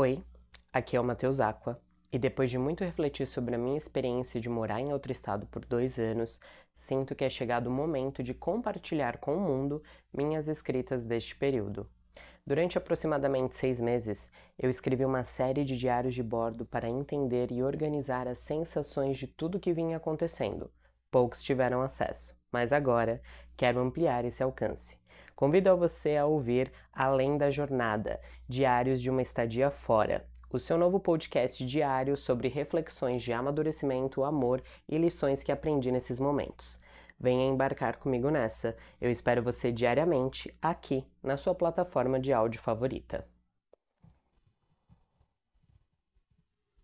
Oi, aqui é o Matheus Aqua, e depois de muito refletir sobre a minha experiência de morar em outro estado por dois anos, sinto que é chegado o momento de compartilhar com o mundo minhas escritas deste período. Durante aproximadamente seis meses, eu escrevi uma série de diários de bordo para entender e organizar as sensações de tudo que vinha acontecendo. Poucos tiveram acesso, mas agora quero ampliar esse alcance. Convido a você a ouvir Além da Jornada, Diários de uma Estadia Fora, o seu novo podcast diário sobre reflexões de amadurecimento, amor e lições que aprendi nesses momentos. Venha embarcar comigo nessa. Eu espero você diariamente aqui na sua plataforma de áudio favorita.